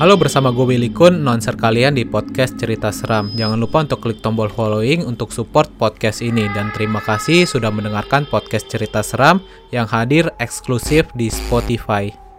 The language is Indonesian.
Halo bersama gue Willy Kun, nonser kalian di podcast Cerita Seram. Jangan lupa untuk klik tombol following untuk support podcast ini. Dan terima kasih sudah mendengarkan podcast Cerita Seram yang hadir eksklusif di Spotify.